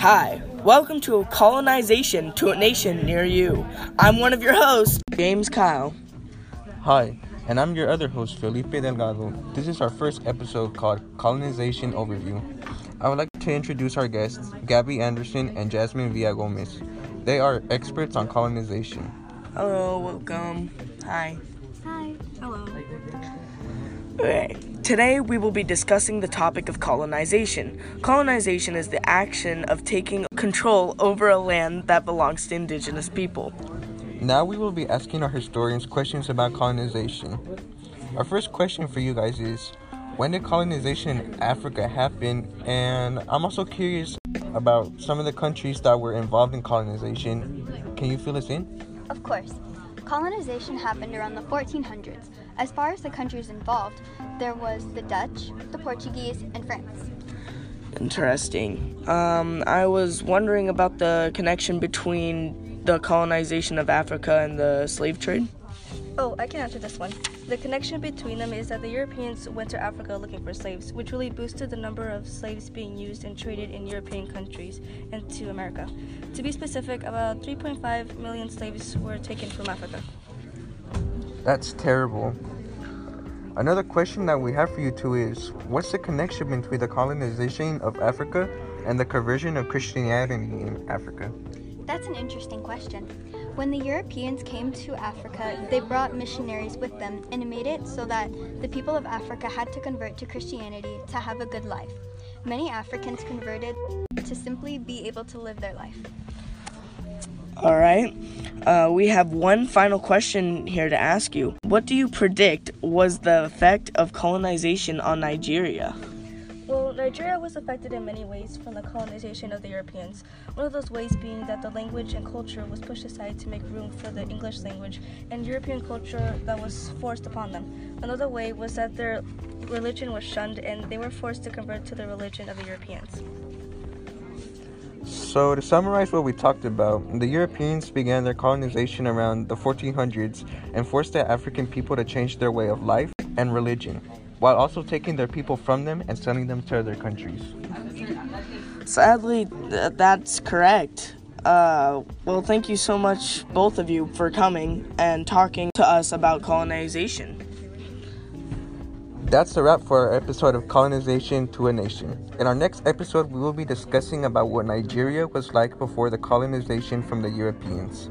Hi, welcome to Colonization to a Nation Near You. I'm one of your hosts, James Kyle. Hi, and I'm your other host, Felipe Delgado. This is our first episode called Colonization Overview. I would like to introduce our guests, Gabby Anderson and Jasmine Villagomez. They are experts on colonization. Hello, welcome. Hi. Hi. Hello. Okay, today we will be discussing the topic of colonization. Colonization is the action of taking control over a land that belongs to indigenous people. Now we will be asking our historians questions about colonization. Our first question for you guys is when did colonization in Africa happen? And I'm also curious about some of the countries that were involved in colonization. Can you fill us in? Of course. Colonization happened around the 1400s. As far as the countries involved, there was the Dutch, the Portuguese, and France. Interesting. Um, I was wondering about the connection between the colonization of Africa and the slave trade. Oh, I can answer this one. The connection between them is that the Europeans went to Africa looking for slaves, which really boosted the number of slaves being used and traded in European countries and to America. To be specific, about 3.5 million slaves were taken from Africa. That's terrible. Another question that we have for you two is what's the connection between the colonization of Africa and the conversion of Christianity in Africa? That's an interesting question. When the Europeans came to Africa, they brought missionaries with them and made it so that the people of Africa had to convert to Christianity to have a good life. Many Africans converted to simply be able to live their life. All right. Uh, we have one final question here to ask you. What do you predict was the effect of colonization on Nigeria? Nigeria was affected in many ways from the colonization of the Europeans. One of those ways being that the language and culture was pushed aside to make room for the English language and European culture that was forced upon them. Another way was that their religion was shunned and they were forced to convert to the religion of the Europeans. So, to summarize what we talked about, the Europeans began their colonization around the 1400s and forced the African people to change their way of life and religion, while also taking their people from them and sending them to other countries. Sadly, th- that's correct. Uh, well, thank you so much, both of you, for coming and talking to us about colonization. That's a wrap for our episode of Colonization to a Nation. In our next episode, we will be discussing about what Nigeria was like before the colonization from the Europeans.